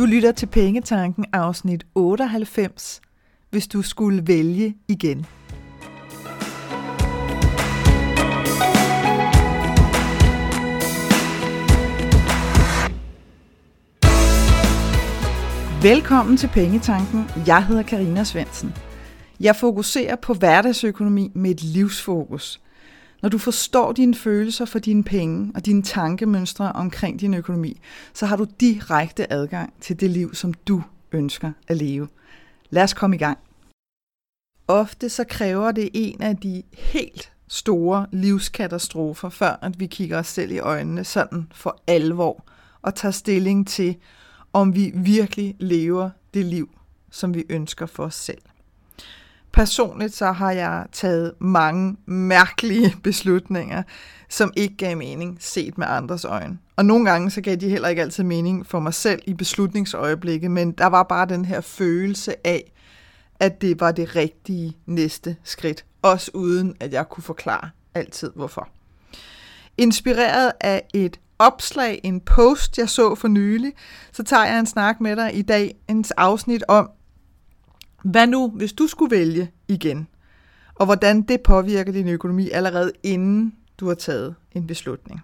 Du lytter til Pengetanken afsnit 98, hvis du skulle vælge igen. Velkommen til Pengetanken. Jeg hedder Karina Svensen. Jeg fokuserer på hverdagsøkonomi med et livsfokus. Når du forstår dine følelser for dine penge og dine tankemønstre omkring din økonomi, så har du direkte adgang til det liv, som du ønsker at leve. Lad os komme i gang. Ofte så kræver det en af de helt store livskatastrofer, før at vi kigger os selv i øjnene sådan for alvor og tager stilling til, om vi virkelig lever det liv, som vi ønsker for os selv. Personligt så har jeg taget mange mærkelige beslutninger, som ikke gav mening set med andres øjne. Og nogle gange så gav de heller ikke altid mening for mig selv i beslutningsøjeblikket, men der var bare den her følelse af, at det var det rigtige næste skridt, også uden at jeg kunne forklare altid hvorfor. Inspireret af et opslag, en post, jeg så for nylig, så tager jeg en snak med dig i dag, en afsnit om, hvad nu, hvis du skulle vælge igen? Og hvordan det påvirker din økonomi allerede inden du har taget en beslutning.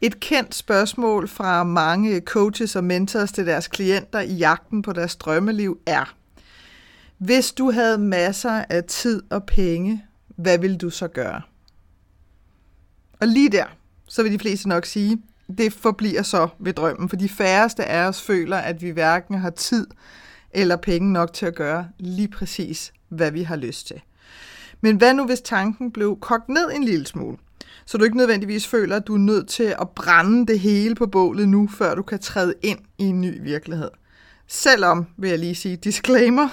Et kendt spørgsmål fra mange coaches og mentors til deres klienter i jagten på deres drømmeliv er, hvis du havde masser af tid og penge, hvad ville du så gøre? Og lige der, så vil de fleste nok sige, det forbliver så ved drømmen, for de færreste af os føler, at vi hverken har tid eller penge nok til at gøre lige præcis, hvad vi har lyst til. Men hvad nu, hvis tanken blev kogt ned en lille smule? Så du ikke nødvendigvis føler, at du er nødt til at brænde det hele på bålet nu, før du kan træde ind i en ny virkelighed. Selvom, vil jeg lige sige, disclaimer,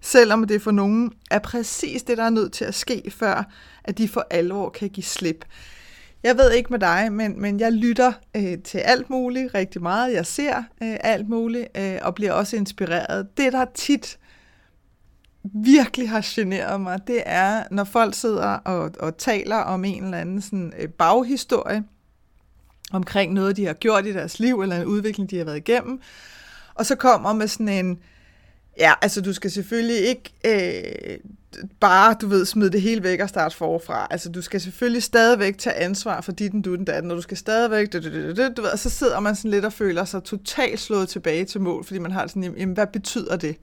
selvom det for nogen er præcis det, der er nødt til at ske, før at de for alvor kan give slip. Jeg ved ikke med dig, men, men jeg lytter øh, til alt muligt rigtig meget. Jeg ser øh, alt muligt øh, og bliver også inspireret. Det, der tit virkelig har generet mig, det er, når folk sidder og, og taler om en eller anden sådan, øh, baghistorie omkring noget, de har gjort i deres liv, eller en udvikling, de har været igennem, og så kommer med sådan en, ja, altså du skal selvfølgelig ikke øh, bare, du ved, smide det hele væk og starte forfra. Altså, du skal selvfølgelig stadigvæk tage ansvar for dit, du, den datten, og du skal stadigvæk, du, du, du, du, du ved, og så sidder man sådan lidt og føler sig totalt slået tilbage til mål, fordi man har sådan, jamen, hvad betyder det?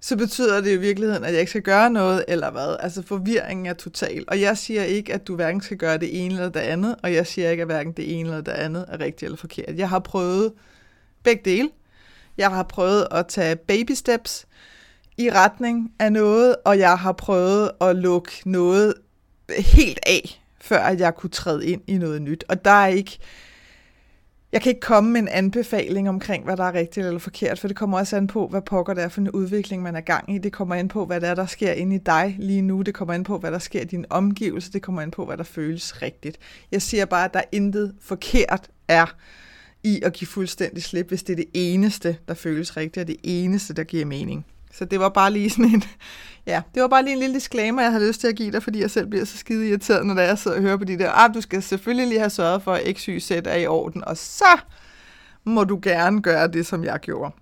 Så betyder det i virkeligheden, at jeg ikke skal gøre noget, eller hvad? Altså, forvirringen er total. Og jeg siger ikke, at du hverken skal gøre det ene eller det andet, og jeg siger ikke, at hverken det ene eller det andet er rigtigt eller forkert. Jeg har prøvet begge dele. Jeg har prøvet at tage baby steps, i retning af noget, og jeg har prøvet at lukke noget helt af, før at jeg kunne træde ind i noget nyt. Og der er ikke, jeg kan ikke komme med en anbefaling omkring, hvad der er rigtigt eller forkert, for det kommer også an på, hvad pokker det er for en udvikling, man er gang i. Det kommer an på, hvad der er, der sker inde i dig lige nu. Det kommer an på, hvad der sker i din omgivelse. Det kommer an på, hvad der føles rigtigt. Jeg siger bare, at der intet forkert er i at give fuldstændig slip, hvis det er det eneste, der føles rigtigt, og det eneste, der giver mening. Så det var bare lige sådan en, ja, det var bare lige en lille disclaimer, jeg havde lyst til at give dig, fordi jeg selv bliver så skide irriteret, når jeg sidder og hører på de der, ah, du skal selvfølgelig lige have sørget for, at X, Y, Z er i orden, og så må du gerne gøre det, som jeg gjorde.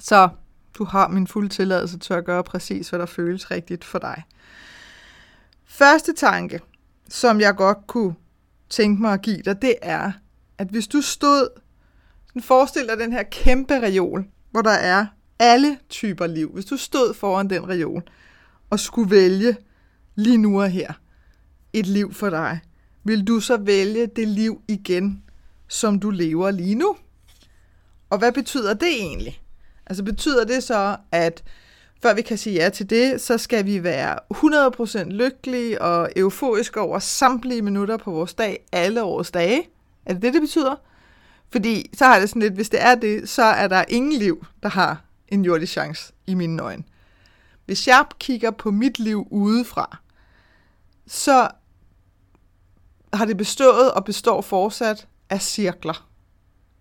Så du har min fulde tilladelse til at gøre præcis, hvad der føles rigtigt for dig. Første tanke, som jeg godt kunne tænke mig at give dig, det er, at hvis du stod, forestil dig den her kæmpe reol, hvor der er alle typer liv. Hvis du stod foran den reol og skulle vælge lige nu og her et liv for dig, vil du så vælge det liv igen, som du lever lige nu? Og hvad betyder det egentlig? Altså betyder det så, at før vi kan sige ja til det, så skal vi være 100% lykkelige og euforiske over samtlige minutter på vores dag, alle årets dage? Er det det, det betyder? Fordi så har det sådan lidt, hvis det er det, så er der ingen liv, der har en jordisk chance i mine øjne. Hvis jeg kigger på mit liv udefra, så har det bestået og består fortsat af cirkler.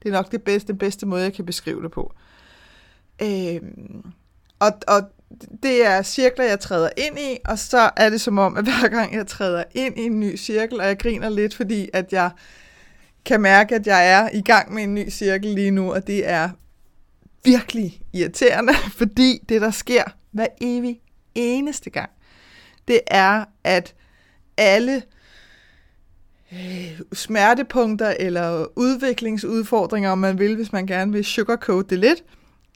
Det er nok det bedste, den bedste måde, jeg kan beskrive det på. Øhm, og, og det er cirkler, jeg træder ind i, og så er det som om, at hver gang jeg træder ind i en ny cirkel, og jeg griner lidt, fordi at jeg kan mærke, at jeg er i gang med en ny cirkel lige nu, og det er virkelig irriterende, fordi det, der sker hver evig eneste gang, det er, at alle øh, smertepunkter eller udviklingsudfordringer, om man vil, hvis man gerne vil sugarcoat det lidt,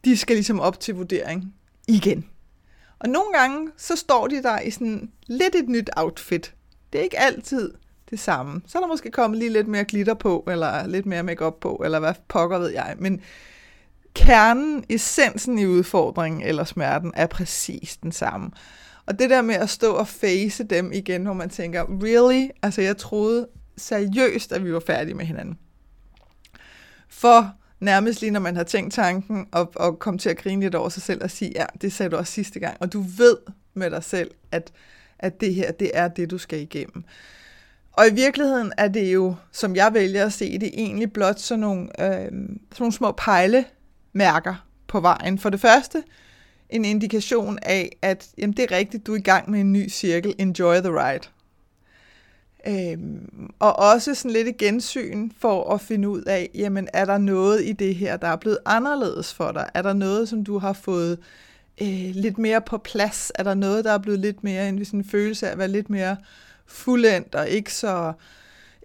de skal ligesom op til vurdering igen. Og nogle gange, så står de der i sådan lidt et nyt outfit. Det er ikke altid det samme. Så er der måske kommet lige lidt mere glitter på, eller lidt mere makeup på, eller hvad pokker ved jeg. Men kernen, essensen i udfordringen eller smerten er præcis den samme. Og det der med at stå og face dem igen, hvor man tænker, really? Altså jeg troede seriøst, at vi var færdige med hinanden. For nærmest lige når man har tænkt tanken, og, og kom til at grine lidt over sig selv og sige, ja, det sagde du også sidste gang, og du ved med dig selv, at, at det her, det er det, du skal igennem. Og i virkeligheden er det jo, som jeg vælger at se det, egentlig blot sådan nogle, øh, sådan nogle små pejlemærker på vejen. For det første, en indikation af, at jamen, det er rigtigt, du er i gang med en ny cirkel. Enjoy the ride. Øhm, og også sådan lidt et gensyn for at finde ud af, jamen er der noget i det her, der er blevet anderledes for dig? Er der noget, som du har fået øh, lidt mere på plads? Er der noget, der er blevet lidt mere en, en følelse af at være lidt mere fuldendt og ikke så,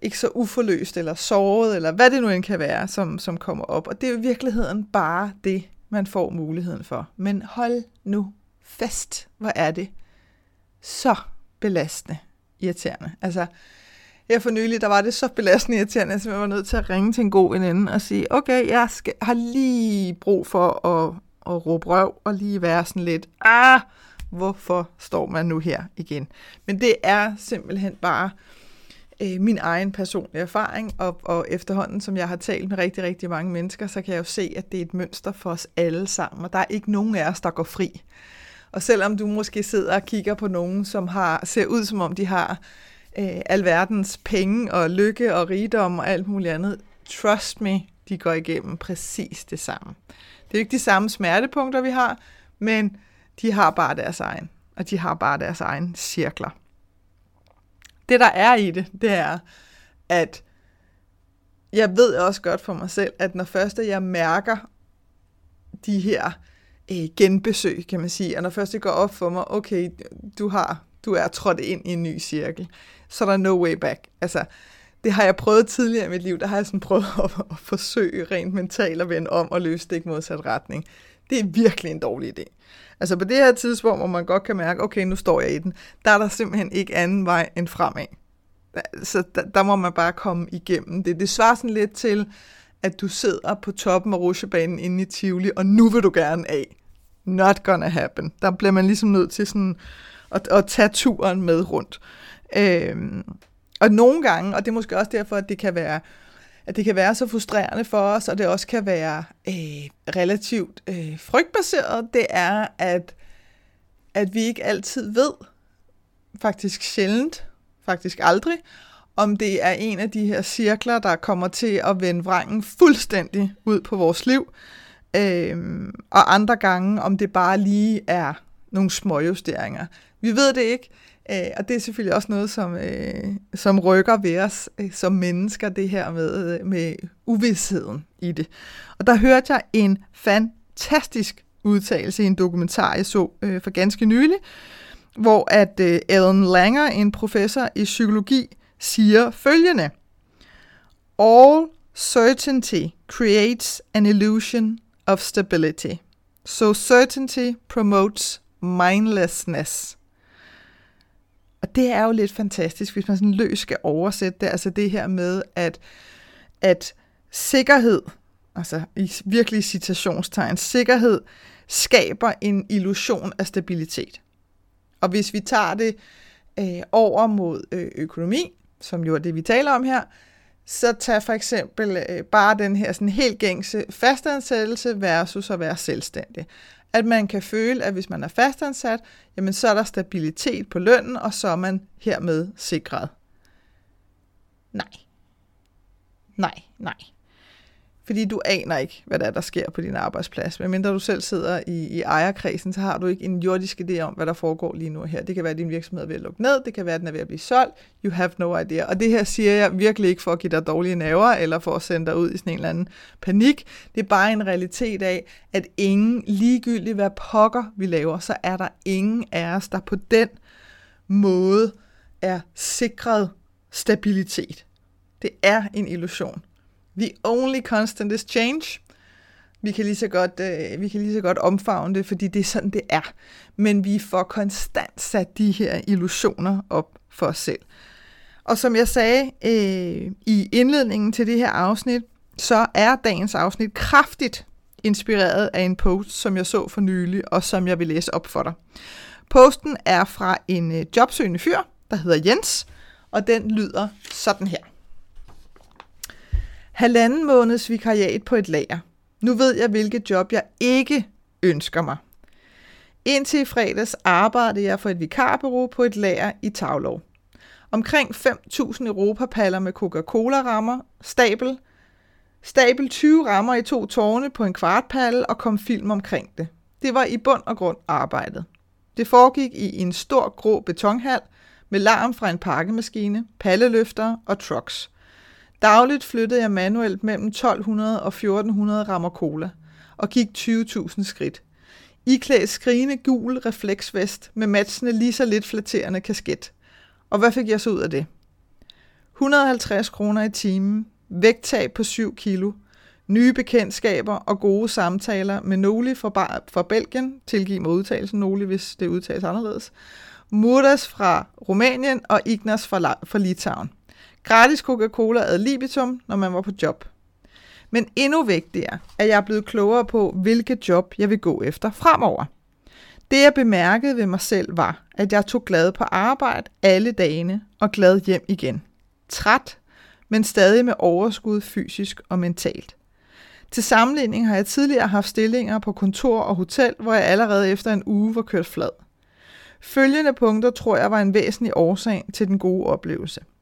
ikke så uforløst eller såret, eller hvad det nu end kan være, som, som kommer op. Og det er i virkeligheden bare det, man får muligheden for. Men hold nu fast, hvor er det så belastende irriterende. Altså, her for nylig, der var det så belastende irriterende, at jeg var nødt til at ringe til en god veninde og sige, okay, jeg skal, har lige brug for at, at råbe røv og lige være sådan lidt, ah, hvorfor står man nu her igen? Men det er simpelthen bare øh, min egen personlige erfaring, og, og efterhånden, som jeg har talt med rigtig, rigtig mange mennesker, så kan jeg jo se, at det er et mønster for os alle sammen, og der er ikke nogen af os, der går fri. Og selvom du måske sidder og kigger på nogen, som har ser ud som om de har øh, alverdens penge og lykke og rigdom og alt muligt andet, trust me, de går igennem præcis det samme. Det er jo ikke de samme smertepunkter, vi har, men de har bare deres egen, og de har bare deres egen cirkler. Det, der er i det, det er, at jeg ved også godt for mig selv, at når først jeg mærker de her øh, genbesøg, kan man sige. Og når først det går op for mig, okay, du har du er trådt ind i en ny cirkel, så er der no way back. Altså, det har jeg prøvet tidligere i mit liv, der har jeg sådan prøvet at, at forsøge rent mentalt at vende om og løse det ikke modsat retning. Det er virkelig en dårlig idé. Altså på det her tidspunkt, hvor man godt kan mærke, okay, nu står jeg i den, der er der simpelthen ikke anden vej end fremad. Så der, der må man bare komme igennem det. Det svarer sådan lidt til, at du sidder på toppen af rusjebanen inde i Tivoli, og nu vil du gerne af. Not gonna happen. Der bliver man ligesom nødt til sådan at, at tage turen med rundt. Øhm, og nogle gange, og det er måske også derfor, at det kan være at det kan være så frustrerende for os, og det også kan være øh, relativt øh, frygtbaseret, det er, at, at vi ikke altid ved, faktisk sjældent, faktisk aldrig, om det er en af de her cirkler, der kommer til at vende vrangen fuldstændig ud på vores liv, øh, og andre gange, om det bare lige er nogle småjusteringer. Vi ved det ikke, øh, og det er selvfølgelig også noget, som, øh, som rykker ved os øh, som mennesker, det her med, øh, med uvidsheden i det. Og der hørte jeg en fantastisk udtalelse i en dokumentar, jeg så øh, for ganske nylig, hvor at øh, Ellen Langer, en professor i psykologi, siger følgende. All certainty creates an illusion of stability. So certainty promotes mindlessness. Og det er jo lidt fantastisk, hvis man sådan løs skal oversætte det. Altså det her med, at, at sikkerhed, altså i virkelig citationstegn, sikkerhed skaber en illusion af stabilitet. Og hvis vi tager det øh, over mod øh, økonomi, som jo er det, vi taler om her, så tag for eksempel øh, bare den her sådan helt gængse fastansættelse versus at være selvstændig. At man kan føle, at hvis man er fastansat, jamen så er der stabilitet på lønnen, og så er man hermed sikret. Nej. Nej, nej. Fordi du aner ikke, hvad der er, der sker på din arbejdsplads. Men mindre du selv sidder i, i ejerkredsen, så har du ikke en jordisk idé om, hvad der foregår lige nu her. Det kan være, at din virksomhed er ved at lukke ned, det kan være, at den er ved at blive solgt. You have no idea. Og det her siger jeg virkelig ikke for at give dig dårlige naver, eller for at sende dig ud i sådan en eller anden panik. Det er bare en realitet af, at ingen, ligegyldigt hvad pokker vi laver, så er der ingen af os, der på den måde er sikret stabilitet. Det er en illusion. The only constant is change. Vi kan lige så godt, øh, vi kan lige så godt omfavne det, fordi det er sådan, det er. Men vi får konstant sat de her illusioner op for os selv. Og som jeg sagde øh, i indledningen til det her afsnit, så er dagens afsnit kraftigt inspireret af en post, som jeg så for nylig, og som jeg vil læse op for dig. Posten er fra en øh, jobsøgende fyr, der hedder Jens, og den lyder sådan her. Halvanden måneds vikariat på et lager. Nu ved jeg, hvilket job jeg ikke ønsker mig. Indtil i fredags arbejdede jeg for et vikarbureau på et lager i Tavlov. Omkring 5.000 europapaller med Coca-Cola-rammer, stabel, stabel 20 rammer i to tårne på en kvartpalle og kom film omkring det. Det var i bund og grund arbejdet. Det foregik i en stor grå betonhal med larm fra en pakkemaskine, palleløfter og trucks – Dagligt flyttede jeg manuelt mellem 1200 og 1400 rammer cola og gik 20.000 skridt. Iklædt skrigende gul refleksvest med matchende lige så lidt flatterende kasket. Og hvad fik jeg så ud af det? 150 kroner i timen, vægttab på 7 kilo, nye bekendtskaber og gode samtaler med Noli fra, fra Belgien, tilgiv mig udtalelsen Noli, hvis det udtales anderledes, Murdas fra Rumænien og Ignas fra, fra Litauen. Gratis Coca-Cola ad libitum, når man var på job. Men endnu vigtigere at jeg blevet klogere på, hvilke job jeg vil gå efter fremover. Det jeg bemærkede ved mig selv var, at jeg tog glad på arbejde alle dagene og glad hjem igen. Træt, men stadig med overskud fysisk og mentalt. Til sammenligning har jeg tidligere haft stillinger på kontor og hotel, hvor jeg allerede efter en uge var kørt flad. Følgende punkter tror jeg var en væsentlig årsag til den gode oplevelse –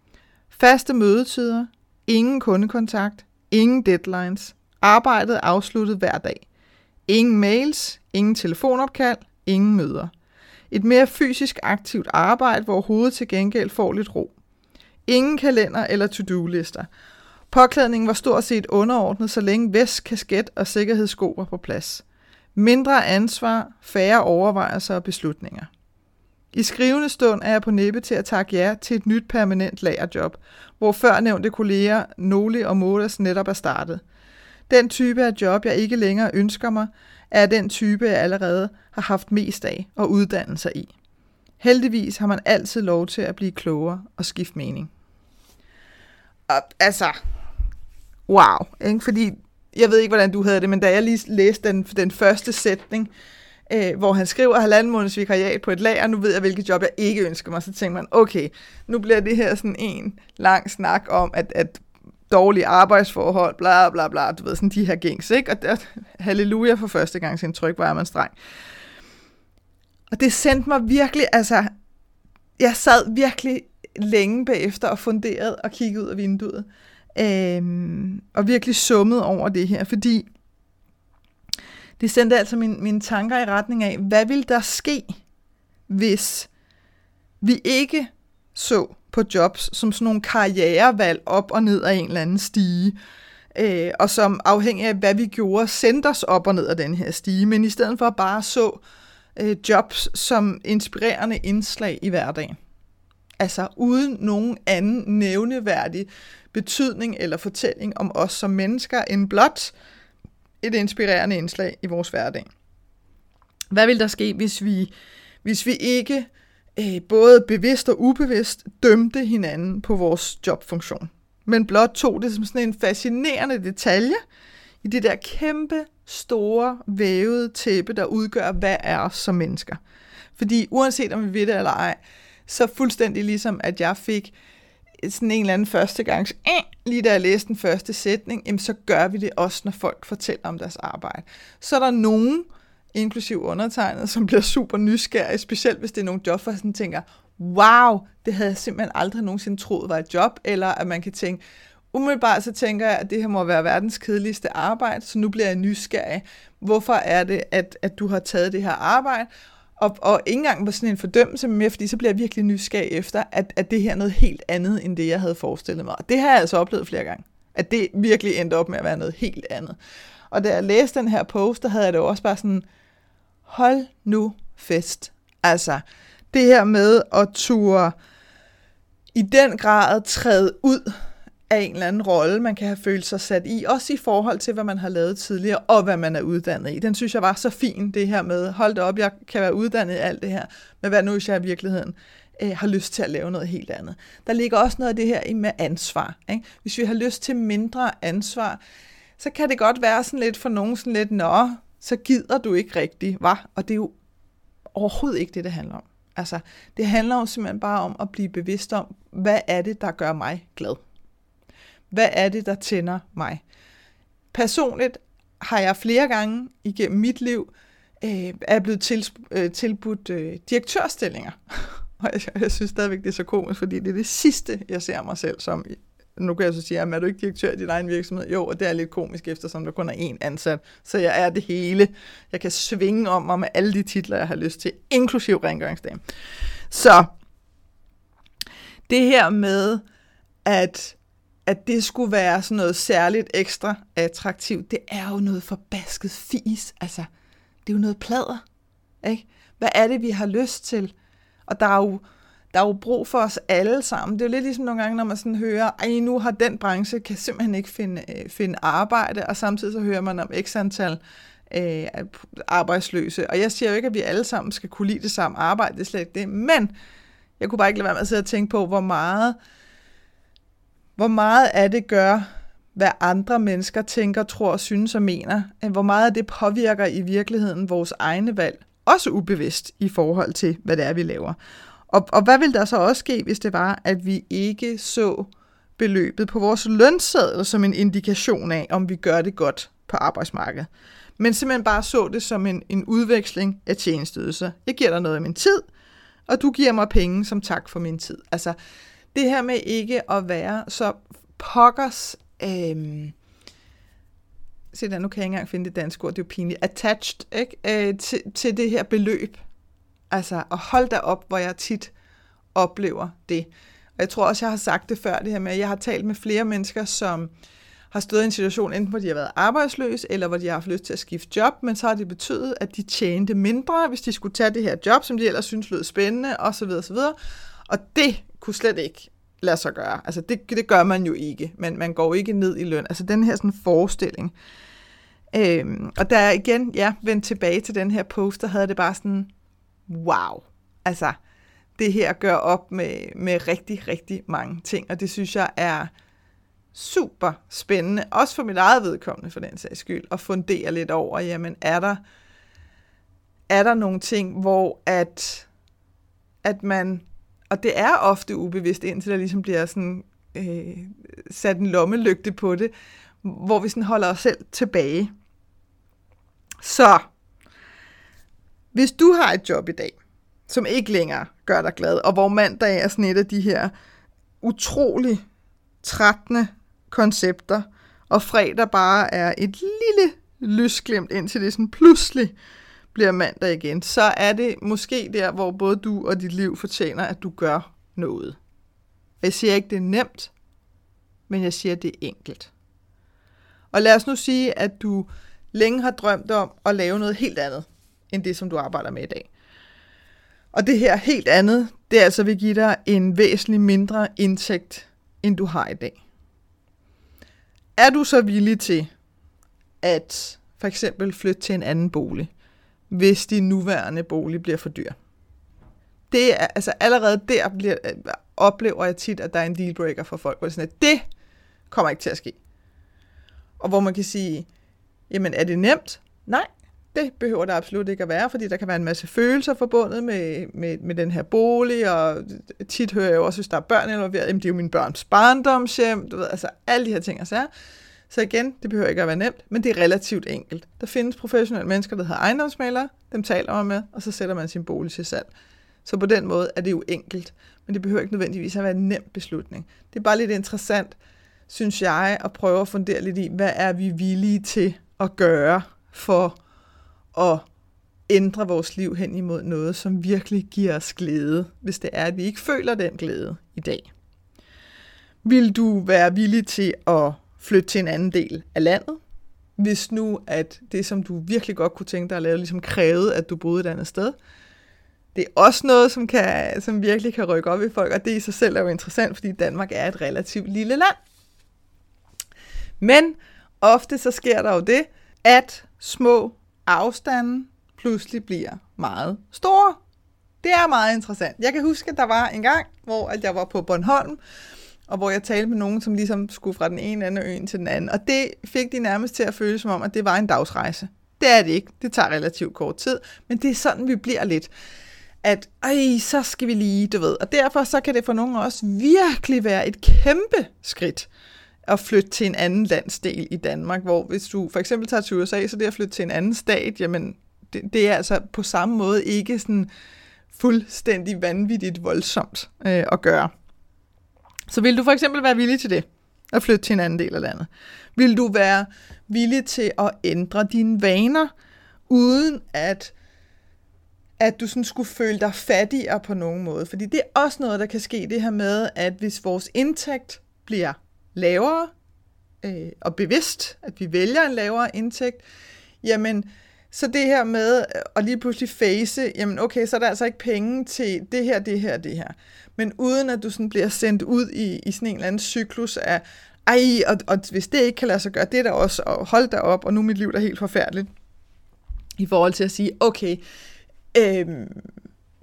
Faste mødetider, ingen kundekontakt, ingen deadlines, arbejdet afsluttet hver dag. Ingen mails, ingen telefonopkald, ingen møder. Et mere fysisk aktivt arbejde, hvor hovedet til gengæld får lidt ro. Ingen kalender eller to-do-lister. Påklædningen var stort set underordnet, så længe vest, kasket og sikkerhedssko var på plads. Mindre ansvar, færre overvejelser og beslutninger. I skrivende stund er jeg på næppe til at takke ja til et nyt permanent lagerjob, hvor førnævnte kolleger Noli og Modas netop er startet. Den type af job, jeg ikke længere ønsker mig, er den type, jeg allerede har haft mest af og uddannet sig i. Heldigvis har man altid lov til at blive klogere og skifte mening. Og, altså, wow. Ikke? Fordi jeg ved ikke, hvordan du havde det, men da jeg lige læste den, den første sætning, øh, hvor han skriver halvanden måneds vikariat på et lager, nu ved jeg, hvilket job jeg ikke ønsker mig. Så tænker man, okay, nu bliver det her sådan en lang snak om, at, at dårlige arbejdsforhold, bla bla bla, du ved, sådan de her gængs, ikke? Og der, halleluja for første gang sin tryk, var man streng. Og det sendte mig virkelig, altså, jeg sad virkelig længe bagefter og funderede og kiggede ud af vinduet. Øhm, og virkelig summet over det her, fordi det sendte altså mine, mine tanker i retning af, hvad vil der ske, hvis vi ikke så på jobs som sådan nogle karrierevalg op og ned af en eller anden stige, øh, og som afhængig af, hvad vi gjorde, sendte os op og ned af den her stige, men i stedet for bare så øh, jobs som inspirerende indslag i hverdagen. Altså uden nogen anden nævneværdig betydning eller fortælling om os som mennesker, end blot et inspirerende indslag i vores hverdag. Hvad vil der ske, hvis vi, hvis vi ikke øh, både bevidst og ubevidst dømte hinanden på vores jobfunktion, men blot tog det som sådan en fascinerende detalje i det der kæmpe, store, vævede tæppe, der udgør, hvad er os som mennesker. Fordi uanset om vi ved det eller ej, så fuldstændig ligesom, at jeg fik sådan en eller anden første gang, eh, lige da jeg læste den første sætning, jamen, så gør vi det også, når folk fortæller om deres arbejde. Så er der nogen, inklusiv undertegnet, som bliver super nysgerrige, specielt hvis det er nogle job, hvor sådan tænker, wow, det havde jeg simpelthen aldrig nogensinde troet var et job, eller at man kan tænke, umiddelbart så tænker jeg, at det her må være verdens kedeligste arbejde, så nu bliver jeg nysgerrig. Hvorfor er det, at, at du har taget det her arbejde? Og, og ikke engang var sådan en fordømmelse mere, fordi så bliver jeg virkelig nysgerrig efter, at, at det her er noget helt andet, end det jeg havde forestillet mig. Og det har jeg altså oplevet flere gange. At det virkelig endte op med at være noget helt andet. Og da jeg læste den her post, der havde jeg det også bare sådan, hold nu fest. Altså, det her med at ture i den grad træde ud af en eller anden rolle, man kan have følt sig sat i, også i forhold til, hvad man har lavet tidligere, og hvad man er uddannet i. Den synes jeg var så fin, det her med, hold da op, jeg kan være uddannet i alt det her, men hvad nu, hvis jeg i virkeligheden øh, har lyst til at lave noget helt andet. Der ligger også noget af det her i med ansvar. Ikke? Hvis vi har lyst til mindre ansvar, så kan det godt være sådan lidt for nogen sådan lidt, nå, så gider du ikke rigtigt, var? Og det er jo overhovedet ikke det, det handler om. Altså, det handler jo simpelthen bare om at blive bevidst om, hvad er det, der gør mig glad? Hvad er det, der tænder mig? Personligt har jeg flere gange igennem mit liv øh, er blevet til, øh, tilbudt øh, direktørstillinger. Og jeg, jeg synes stadigvæk, det er så komisk, fordi det er det sidste, jeg ser mig selv som. Nu kan jeg så sige, er du ikke direktør i din egen virksomhed? Jo, og det er lidt komisk, eftersom der kun er én ansat. Så jeg er det hele. Jeg kan svinge om mig med alle de titler, jeg har lyst til, inklusiv rengøringsdame. Så det her med, at at det skulle være sådan noget særligt ekstra attraktivt, det er jo noget forbasket fis. Altså, det er jo noget plader. Ikke? Hvad er det, vi har lyst til? Og der er jo, der er jo brug for os alle sammen. Det er jo lidt ligesom nogle gange, når man sådan hører, ej, nu har den branche, kan simpelthen ikke finde, øh, finde arbejde, og samtidig så hører man om x antal øh, arbejdsløse. Og jeg siger jo ikke, at vi alle sammen skal kunne lide det samme arbejde, det er slet ikke det, men jeg kunne bare ikke lade være med at sidde og tænke på, hvor meget hvor meget af det gør, hvad andre mennesker tænker, tror, synes og mener. Øh, hvor meget af det påvirker i virkeligheden vores egne valg. Også ubevidst i forhold til, hvad det er, vi laver. Og, og hvad vil der så også ske, hvis det var, at vi ikke så beløbet på vores lønseddel som en indikation af, om vi gør det godt på arbejdsmarkedet. Men simpelthen bare så det som en, en udveksling af tjenestydelser. Jeg giver dig noget af min tid, og du giver mig penge som tak for min tid. Altså, det her med ikke at være så pokkers... Øhm, se der, nu kan jeg ikke engang finde det danske ord, det er jo pinligt, attached ikke? Øh, til, til det her beløb. Altså, og hold da op, hvor jeg tit oplever det. Og jeg tror også, jeg har sagt det før, det her med, at jeg har talt med flere mennesker, som har stået i en situation, enten hvor de har været arbejdsløse, eller hvor de har haft lyst til at skifte job, men så har det betydet, at de tjente mindre, hvis de skulle tage det her job, som de ellers synes lød spændende, osv. osv. Og det kunne slet ikke lade sig gøre. Altså det, det gør man jo ikke, men man går ikke ned i løn. Altså den her sådan forestilling. Øhm, og der er igen, ja, vendt tilbage til den her post, der havde det bare sådan, wow. Altså, det her gør op med, med rigtig, rigtig mange ting, og det synes jeg er super spændende, også for mit eget vedkommende for den sags skyld, at fundere lidt over, jamen er der, er der nogle ting, hvor at, at man og det er ofte ubevidst, indtil der ligesom bliver sådan, øh, sat en lommelygte på det, hvor vi sådan holder os selv tilbage. Så, hvis du har et job i dag, som ikke længere gør dig glad, og hvor mandag er sådan et af de her utrolig trættende koncepter, og fredag bare er et lille lysglimt, indtil det sådan pludselig bliver mandag igen, så er det måske der, hvor både du og dit liv fortjener, at du gør noget. Jeg siger ikke, det er nemt, men jeg siger, det er enkelt. Og lad os nu sige, at du længe har drømt om at lave noget helt andet, end det, som du arbejder med i dag. Og det her helt andet, det altså vil give dig en væsentlig mindre indtægt, end du har i dag. Er du så villig til at for eksempel flytte til en anden bolig? Hvis din nuværende bolig bliver for dyr. Det er, altså allerede der bliver, oplever jeg tit, at der er en dealbreaker for folk, hvor det, sådan, at det kommer ikke til at ske. Og hvor man kan sige, jamen er det nemt? Nej, det behøver det absolut ikke at være, fordi der kan være en masse følelser forbundet med, med, med den her bolig, og tit hører jeg jo også, hvis der er børn involveret, jamen det er jo min børns barndomshjem, du ved, altså alle de her ting og sager. Så igen, det behøver ikke at være nemt, men det er relativt enkelt. Der findes professionelle mennesker, der hedder ejendomsmalere, dem taler man med, og så sætter man sin bolig til salg. Så på den måde er det jo enkelt, men det behøver ikke nødvendigvis at være en nem beslutning. Det er bare lidt interessant, synes jeg, at prøve at fundere lidt i, hvad er vi villige til at gøre for at ændre vores liv hen imod noget, som virkelig giver os glæde, hvis det er, at vi ikke føler den glæde i dag. Vil du være villig til at flytte til en anden del af landet, hvis nu at det, som du virkelig godt kunne tænke dig at lave, ligesom krævede, at du boede et andet sted. Det er også noget, som, kan, som virkelig kan rykke op i folk, og det i sig selv er jo interessant, fordi Danmark er et relativt lille land. Men ofte så sker der jo det, at små afstande pludselig bliver meget store. Det er meget interessant. Jeg kan huske, at der var en gang, hvor at jeg var på Bornholm, og hvor jeg talte med nogen, som ligesom skulle fra den ene ende af øen til den anden. Og det fik de nærmest til at føle som om, at det var en dagsrejse. Det er det ikke. Det tager relativt kort tid, men det er sådan, vi bliver lidt. At, ej, så skal vi lige, du ved. Og derfor så kan det for nogle også virkelig være et kæmpe skridt at flytte til en anden landsdel i Danmark, hvor hvis du for eksempel tager til USA, så det at flytte til en anden stat, jamen det, det er altså på samme måde ikke sådan fuldstændig vanvittigt voldsomt øh, at gøre. Så vil du for eksempel være villig til det, at flytte til en anden del af landet? Vil du være villig til at ændre dine vaner, uden at, at du sådan skulle føle dig fattigere på nogen måde? Fordi det er også noget, der kan ske, det her med, at hvis vores indtægt bliver lavere, øh, og bevidst, at vi vælger en lavere indtægt, jamen, så det her med øh, at lige pludselig face, jamen okay, så er der altså ikke penge til det her, det her, det her. Men uden at du sådan bliver sendt ud i, i sådan en eller anden cyklus af, ej, og, og hvis det ikke kan lade sig gøre, det er der også, og hold dig op, og nu er mit liv der helt forfærdeligt. I forhold til at sige, okay, øhm,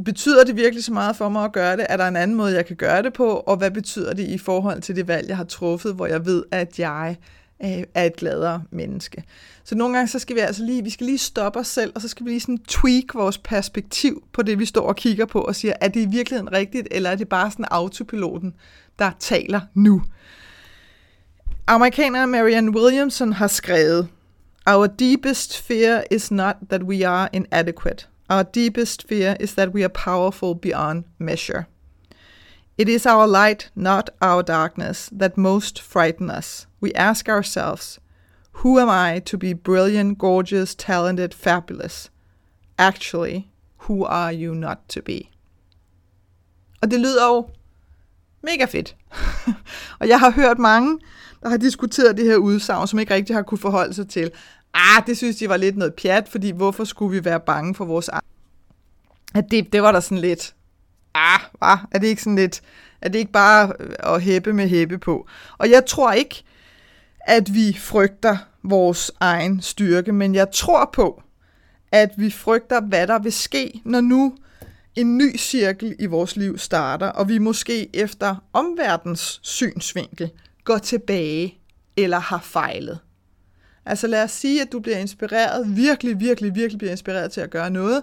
betyder det virkelig så meget for mig at gøre det? Er der en anden måde, jeg kan gøre det på? Og hvad betyder det i forhold til det valg, jeg har truffet, hvor jeg ved, at jeg øh, er et gladere menneske? Så nogle gange, så skal vi altså lige, vi skal lige stoppe os selv, og så skal vi lige sådan tweak vores perspektiv på det, vi står og kigger på, og siger, er det i virkeligheden rigtigt, eller er det bare sådan autopiloten, der taler nu? Amerikaneren Marianne Williamson har skrevet, Our deepest fear is not that we are inadequate. Our deepest fear is that we are powerful beyond measure. It is our light, not our darkness, that most frighten us. We ask ourselves, Who am I to be brilliant, gorgeous, talented, fabulous? Actually, who are you not to be? Og det lyder jo mega fedt. og jeg har hørt mange, der har diskuteret det her udsagn, som ikke rigtig har kunne forholde sig til. Ah, det synes de var lidt noget pjat, fordi hvorfor skulle vi være bange for vores at det, det var der sådan lidt, ah, var, er det ikke sådan lidt, er det ikke bare øh, at hæppe med hæppe på? Og jeg tror ikke, at vi frygter vores egen styrke, men jeg tror på, at vi frygter, hvad der vil ske, når nu en ny cirkel i vores liv starter, og vi måske efter omverdens synsvinkel går tilbage eller har fejlet. Altså lad os sige, at du bliver inspireret, virkelig, virkelig, virkelig bliver inspireret til at gøre noget,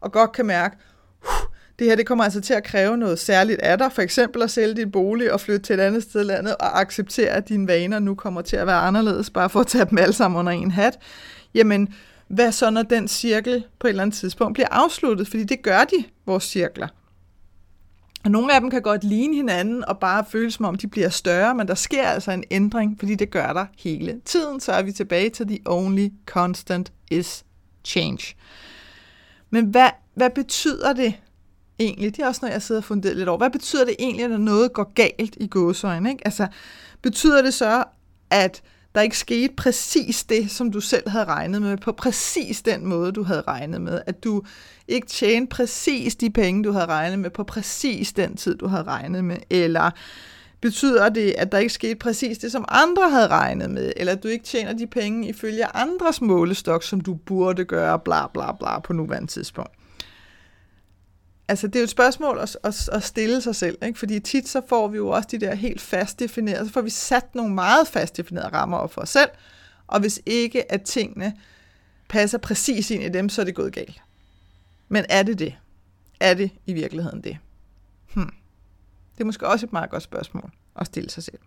og godt kan mærke, uh, det her det kommer altså til at kræve noget særligt af dig, for eksempel at sælge din bolig og flytte til et andet sted i landet og acceptere, at dine vaner nu kommer til at være anderledes, bare for at tage dem alle sammen under en hat. Jamen, hvad så, når den cirkel på et eller andet tidspunkt bliver afsluttet? Fordi det gør de, vores cirkler. Og nogle af dem kan godt ligne hinanden og bare føles som om, de bliver større, men der sker altså en ændring, fordi det gør der hele tiden. Så er vi tilbage til the only constant is change. Men hvad, hvad betyder det egentlig? Det er også noget, jeg sidder og funderer lidt over. Hvad betyder det egentlig, når noget går galt i gåsøjne? Ikke? Altså, betyder det så, at der ikke skete præcis det, som du selv havde regnet med, på præcis den måde, du havde regnet med? At du ikke tjente præcis de penge, du havde regnet med, på præcis den tid, du havde regnet med? Eller betyder det, at der ikke skete præcis det, som andre havde regnet med? Eller at du ikke tjener de penge ifølge andres målestok, som du burde gøre, bla bla bla, på nuværende tidspunkt? Altså det er jo et spørgsmål at, at, at stille sig selv, ikke? fordi tit så får vi jo også de der helt fast definerede, så får vi sat nogle meget fast definerede rammer op for os selv, og hvis ikke at tingene passer præcis ind i dem, så er det gået galt. Men er det det? Er det i virkeligheden det? Hmm. Det er måske også et meget godt spørgsmål at stille sig selv.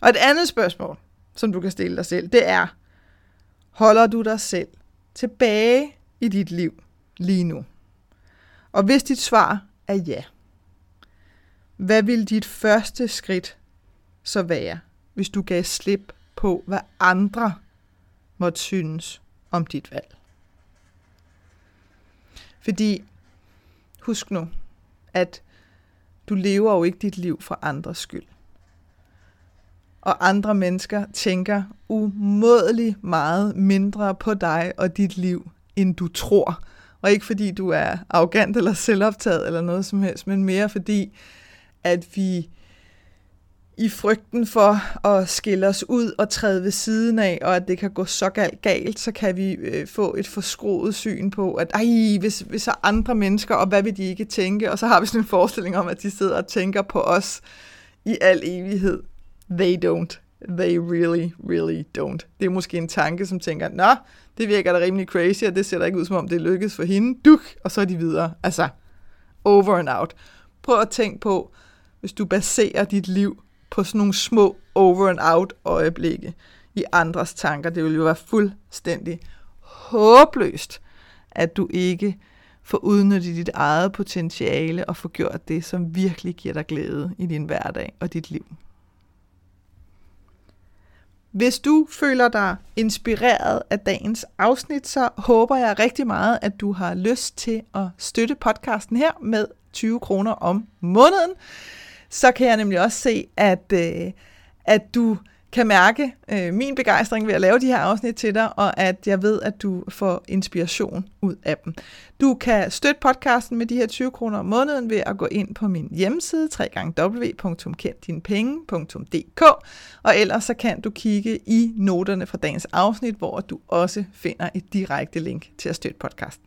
Og et andet spørgsmål, som du kan stille dig selv, det er, holder du dig selv tilbage i dit liv lige nu? Og hvis dit svar er ja, hvad vil dit første skridt så være hvis du gav slip på, hvad andre måtte synes om dit valg. Fordi, husk nu, at du lever jo ikke dit liv for andres skyld. Og andre mennesker tænker umådeligt meget mindre på dig og dit liv, end du tror. Og ikke fordi du er arrogant eller selvoptaget eller noget som helst, men mere fordi, at vi i frygten for at skille os ud og træde ved siden af, og at det kan gå så galt, galt så kan vi øh, få et forskroet syn på, at ej, hvis, hvis så andre mennesker, og hvad vil de ikke tænke? Og så har vi sådan en forestilling om, at de sidder og tænker på os i al evighed. They don't. They really, really don't. Det er måske en tanke, som tænker, nå, det virker da rimelig crazy, og det ser da ikke ud, som om det lykkes for hende. Duk, og så er de videre. Altså, over and out. Prøv at tænke på, hvis du baserer dit liv på sådan nogle små over and out øjeblikke i andres tanker. Det vil jo være fuldstændig håbløst, at du ikke får udnyttet dit eget potentiale og får gjort det, som virkelig giver dig glæde i din hverdag og dit liv. Hvis du føler dig inspireret af dagens afsnit, så håber jeg rigtig meget, at du har lyst til at støtte podcasten her med 20 kroner om måneden. Så kan jeg nemlig også se, at, øh, at du kan mærke øh, min begejstring ved at lave de her afsnit til dig, og at jeg ved, at du får inspiration ud af dem. Du kan støtte podcasten med de her 20 kroner om måneden ved at gå ind på min hjemmeside, www.kenddinepenge.dk, og ellers så kan du kigge i noterne fra dagens afsnit, hvor du også finder et direkte link til at støtte podcasten.